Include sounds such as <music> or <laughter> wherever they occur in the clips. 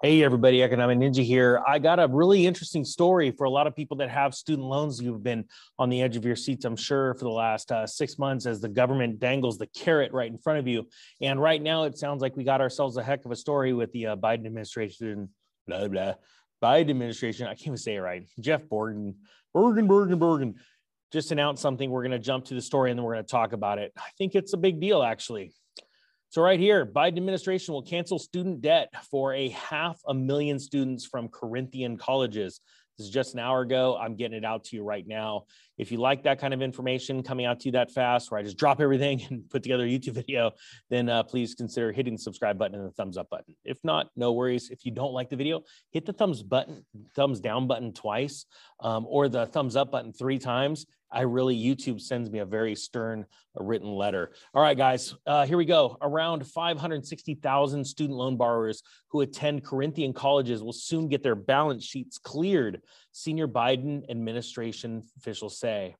Hey, everybody, Economic Ninja here. I got a really interesting story for a lot of people that have student loans. You've been on the edge of your seats, I'm sure, for the last uh, six months as the government dangles the carrot right in front of you. And right now, it sounds like we got ourselves a heck of a story with the uh, Biden administration, blah, blah. Biden administration, I can't even say it right. Jeff Borgen, Borgen, Borgen, Borgen just announced something. We're going to jump to the story and then we're going to talk about it. I think it's a big deal, actually. So right here, Biden administration will cancel student debt for a half a million students from Corinthian colleges. This is just an hour ago. I'm getting it out to you right now. If you like that kind of information coming out to you that fast, where I just drop everything <laughs> and put together a YouTube video, then uh, please consider hitting the subscribe button and the thumbs up button. If not, no worries. If you don't like the video, hit the thumbs button, thumbs down button twice, um, or the thumbs up button three times, I really, YouTube sends me a very stern written letter. All right, guys, uh, here we go. Around 560,000 student loan borrowers who attend Corinthian colleges will soon get their balance sheets cleared, senior Biden administration officials say.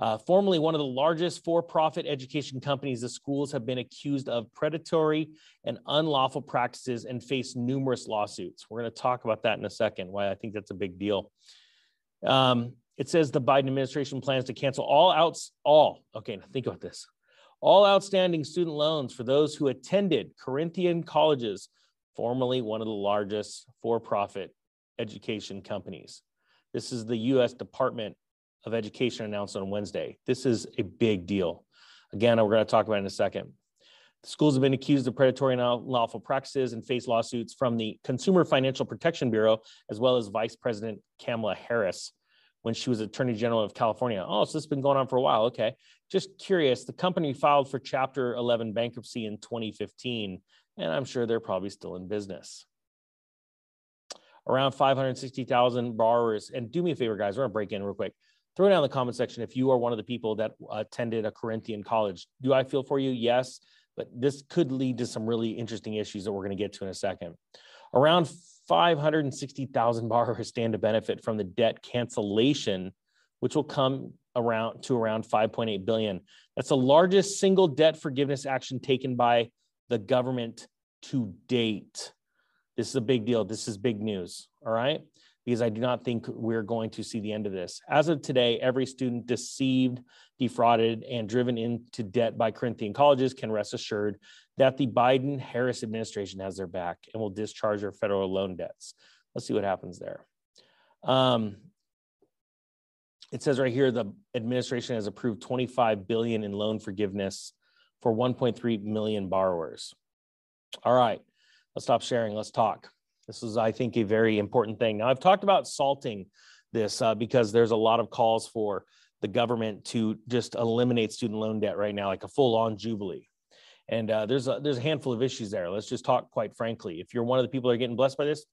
Uh, formerly one of the largest for profit education companies, the schools have been accused of predatory and unlawful practices and face numerous lawsuits. We're going to talk about that in a second, why I think that's a big deal. Um, it says the Biden administration plans to cancel all outs, all, okay, now think about this. All outstanding student loans for those who attended Corinthian colleges, formerly one of the largest for profit education companies. This is the US Department of Education announced on Wednesday. This is a big deal. Again, we're going to talk about in a second. The schools have been accused of predatory and unlawful practices and face lawsuits from the Consumer Financial Protection Bureau, as well as Vice President Kamala Harris when she was Attorney General of California. Oh, so this has been going on for a while. Okay. Just curious, the company filed for Chapter 11 bankruptcy in 2015, and I'm sure they're probably still in business. Around 560,000 borrowers. And do me a favor, guys, we're going to break in real quick. Throw it down in the comment section if you are one of the people that attended a Corinthian college. Do I feel for you? Yes. But this could lead to some really interesting issues that we're going to get to in a second. Around 560,000 borrowers stand to benefit from the debt cancellation, which will come around to around 5.8 billion. That's the largest single debt forgiveness action taken by the government to date. This is a big deal. This is big news. All right because I do not think we're going to see the end of this. As of today, every student deceived, defrauded, and driven into debt by Corinthian colleges can rest assured that the Biden Harris administration has their back and will discharge their federal loan debts. Let's see what happens there. Um, it says right here the administration has approved 25 billion in loan forgiveness for 1.3 million borrowers. All right, let's stop sharing. Let's talk. This is, I think, a very important thing. Now, I've talked about salting this uh, because there's a lot of calls for the government to just eliminate student loan debt right now, like a full-on jubilee. And uh, there's a, there's a handful of issues there. Let's just talk quite frankly. If you're one of the people that are getting blessed by this,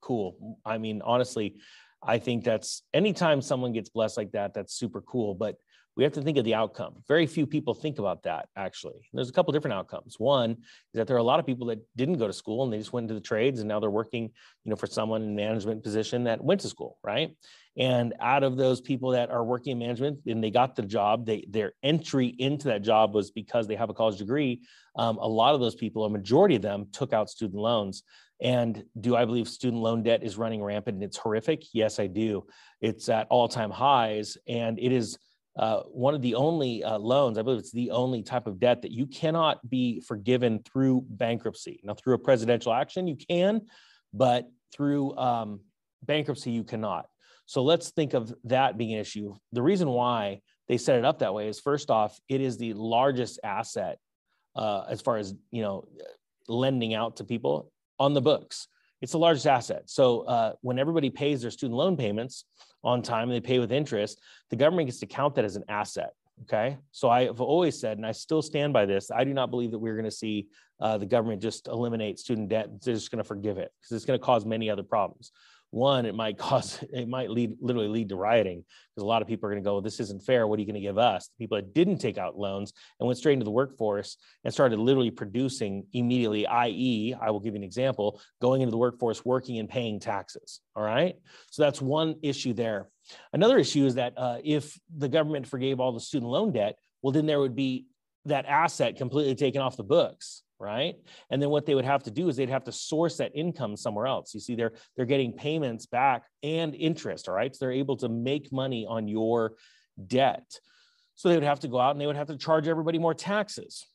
cool. I mean, honestly, I think that's anytime someone gets blessed like that, that's super cool. But we have to think of the outcome. Very few people think about that actually. There's a couple different outcomes. One is that there are a lot of people that didn't go to school and they just went into the trades and now they're working, you know, for someone in management position that went to school, right? And out of those people that are working in management and they got the job, they their entry into that job was because they have a college degree. Um, a lot of those people, a majority of them, took out student loans. And do I believe student loan debt is running rampant and it's horrific? Yes, I do. It's at all-time highs, and it is uh, one of the only uh, loans, I believe it's the only type of debt that you cannot be forgiven through bankruptcy. Now, through a presidential action, you can, but through um, bankruptcy, you cannot. So let's think of that being an issue. The reason why they set it up that way is first off, it is the largest asset uh, as far as you know lending out to people on the books. It's the largest asset. So uh, when everybody pays their student loan payments, on time and they pay with interest, the government gets to count that as an asset. Okay. So I've always said, and I still stand by this, I do not believe that we're going to see uh, the government just eliminate student debt. They're just going to forgive it because it's going to cause many other problems one it might <laughs> cause it might lead literally lead to rioting because a lot of people are going to go this isn't fair. What are you going to give us? The people that didn't take out loans and went straight into the workforce and started literally producing immediately i.e i will give you an example going into the workforce working and paying taxes all right? So that's one issue there. Another issue is that uh, if the government forgave all the student loan debt well then there would be that asset completely taken off the books right? And then what they would have to do is they'd have to source that income somewhere else. You see, they're they're getting payments back and interest, all right? So they're able to make money on your debt. So they would have to go out and they would have to charge everybody more taxes.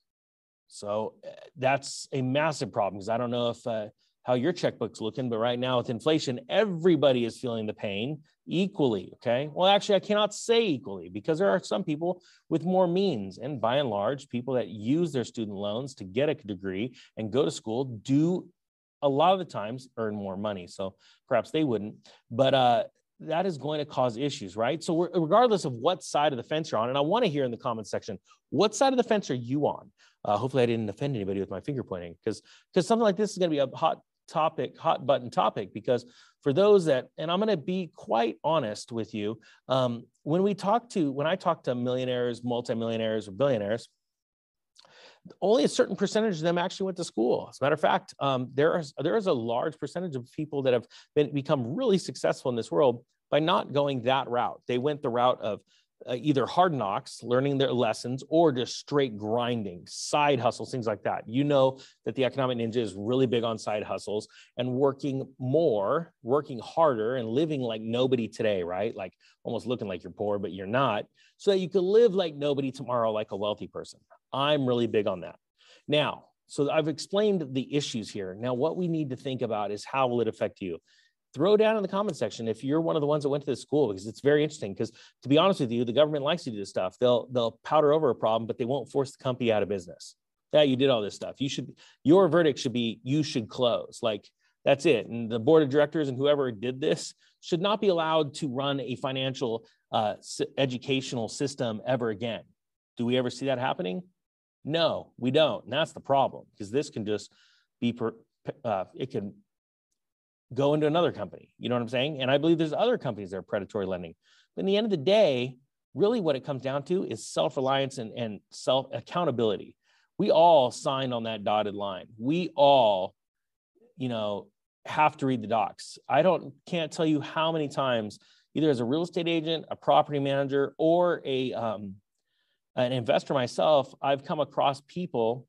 So eh, that's a massive problem because I don't know if uh, how your checkbook's looking, but right now with inflation, everybody is feeling the pain equally. Okay. Well, actually, I cannot say equally because there are some people with more means. And by and large, people that use their student loans to get a degree and go to school do a lot of the times earn more money. So perhaps they wouldn't. But uh, that is going to cause issues, right? So, regardless of what side of the fence you're on, and I want to hear in the comments section, what side of the fence are you on? Uh, hopefully, I didn't offend anybody with my finger pointing, because because something like this is going to be a hot topic, hot button topic. Because for those that, and I'm going to be quite honest with you, um, when we talk to, when I talk to millionaires, multimillionaires, or billionaires, only a certain percentage of them actually went to school. As a matter of fact, um, there is there is a large percentage of people that have been become really successful in this world by not going that route. They went the route of uh, either hard knocks, learning their lessons, or just straight grinding, side hustles, things like that. You know that the economic ninja is really big on side hustles and working more, working harder, and living like nobody today, right? Like almost looking like you're poor, but you're not, so that you can live like nobody tomorrow, like a wealthy person. I'm really big on that. Now, so I've explained the issues here. Now, what we need to think about is how will it affect you? Throw down in the comment section if you're one of the ones that went to the school because it's very interesting because to be honest with you the government likes to do this stuff. They'll they'll powder over a problem but they won't force the company out of business. Yeah you did all this stuff. You should your verdict should be you should close. Like that's it. And the board of directors and whoever did this should not be allowed to run a financial uh, educational system ever again. Do we ever see that happening? No we don't. And that's the problem because this can just be per, uh, it can go into another company. You know what I'm saying? And I believe there's other companies that are predatory lending. But in the end of the day, really what it comes down to is self-reliance and, and self accountability. We all signed on that dotted line. We all, you know, have to read the docs. I don't can't tell you how many times, either as a real estate agent, a property manager, or a um, an investor myself, I've come across people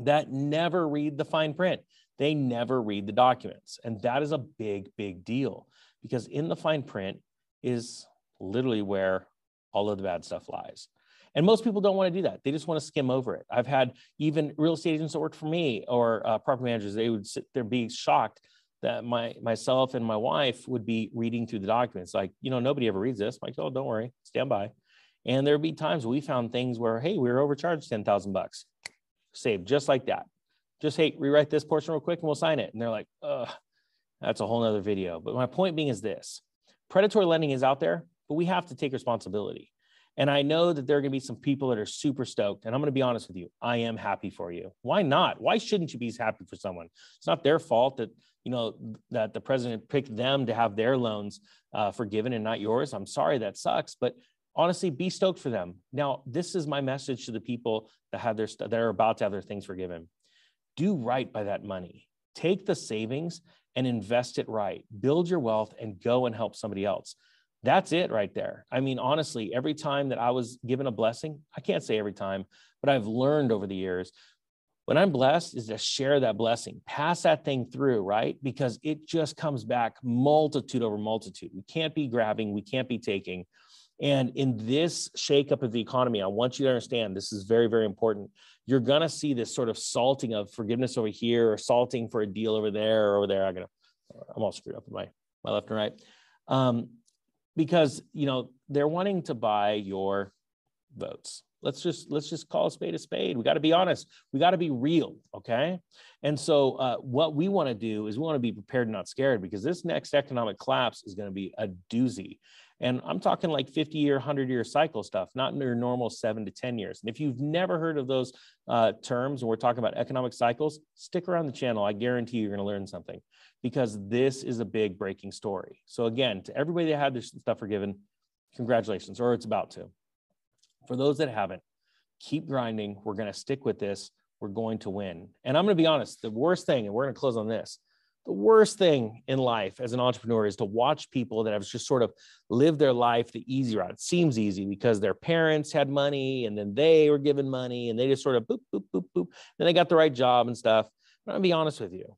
that never read the fine print they never read the documents. And that is a big, big deal because in the fine print is literally where all of the bad stuff lies. And most people don't want to do that. They just want to skim over it. I've had even real estate agents that work for me or uh, property managers, they would sit there be shocked that my myself and my wife would be reading through the documents. Like, you know, nobody ever reads this. I'm like, oh, don't worry, stand by. And there'd be times we found things where, hey, we were overcharged 10,000 bucks. Saved just like that just hey, rewrite this portion real quick and we'll sign it. And they're like, ugh, that's a whole nother video. But my point being is this predatory lending is out there, but we have to take responsibility. And I know that there are going to be some people that are super stoked. And I'm going to be honest with you. I am happy for you. Why not? Why shouldn't you be happy for someone? It's not their fault that, you know, that the president picked them to have their loans uh, forgiven and not yours. I'm sorry that sucks, but honestly, be stoked for them. Now, this is my message to the people that have their, that are about to have their things forgiven do right by that money. Take the savings and invest it right. Build your wealth and go and help somebody else. That's it right there. I mean, honestly, every time that I was given a blessing, I can't say every time, but I've learned over the years when I'm blessed is to share that blessing, pass that thing through, right? Because it just comes back multitude over multitude. We can't be grabbing, we can't be taking. And in this shakeup of the economy, I want you to understand this is very, very important. You're going to see this sort of salting of forgiveness over here or salting for a deal over there or over there. I'm going to, I'm all screwed up with my, my left and right. Um, because, you know, they're wanting to buy your votes. Let's just let's just call a spade a spade. We got to be honest. We got to be real, okay? And so, uh, what we want to do is we want to be prepared and not scared because this next economic collapse is going to be a doozy. And I'm talking like 50 year, 100 year cycle stuff, not your normal seven to 10 years. And if you've never heard of those uh, terms, and we're talking about economic cycles, stick around the channel. I guarantee you're going to learn something because this is a big breaking story. So, again, to everybody that had their stuff forgiven, congratulations, or it's about to. For those that haven't, keep grinding. We're going to stick with this. We're going to win. And I'm going to be honest the worst thing, and we're going to close on this the worst thing in life as an entrepreneur is to watch people that have just sort of lived their life the easy route. It seems easy because their parents had money and then they were given money and they just sort of boop, boop, boop, boop. Then they got the right job and stuff. But I'll be honest with you.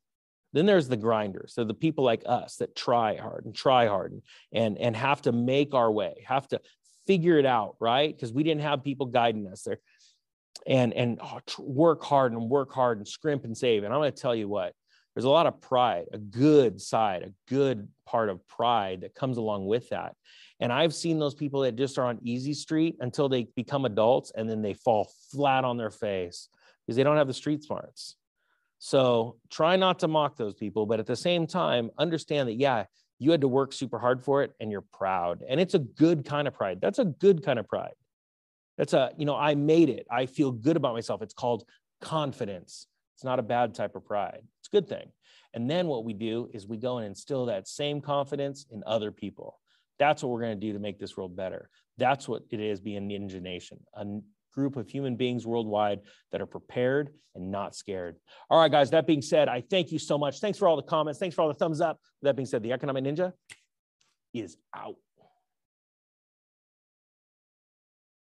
Then there's the grinders. So the people like us that try hard and try hard and, and, and have to make our way, have to figure it out, right? Because we didn't have people guiding us there and, and oh, work hard and work hard and scrimp and save. And I'm going to tell you what, there's a lot of pride, a good side, a good part of pride that comes along with that. And I've seen those people that just are on easy street until they become adults and then they fall flat on their face because they don't have the street smarts. So try not to mock those people, but at the same time, understand that, yeah, you had to work super hard for it and you're proud. And it's a good kind of pride. That's a good kind of pride. That's a, you know, I made it. I feel good about myself. It's called confidence. It's not a bad type of pride. It's a good thing. And then what we do is we go and instill that same confidence in other people. That's what we're going to do to make this world better. That's what it is being Ninja Nation, a group of human beings worldwide that are prepared and not scared. All right, guys, that being said, I thank you so much. Thanks for all the comments. Thanks for all the thumbs up. That being said, the Economic Ninja is out.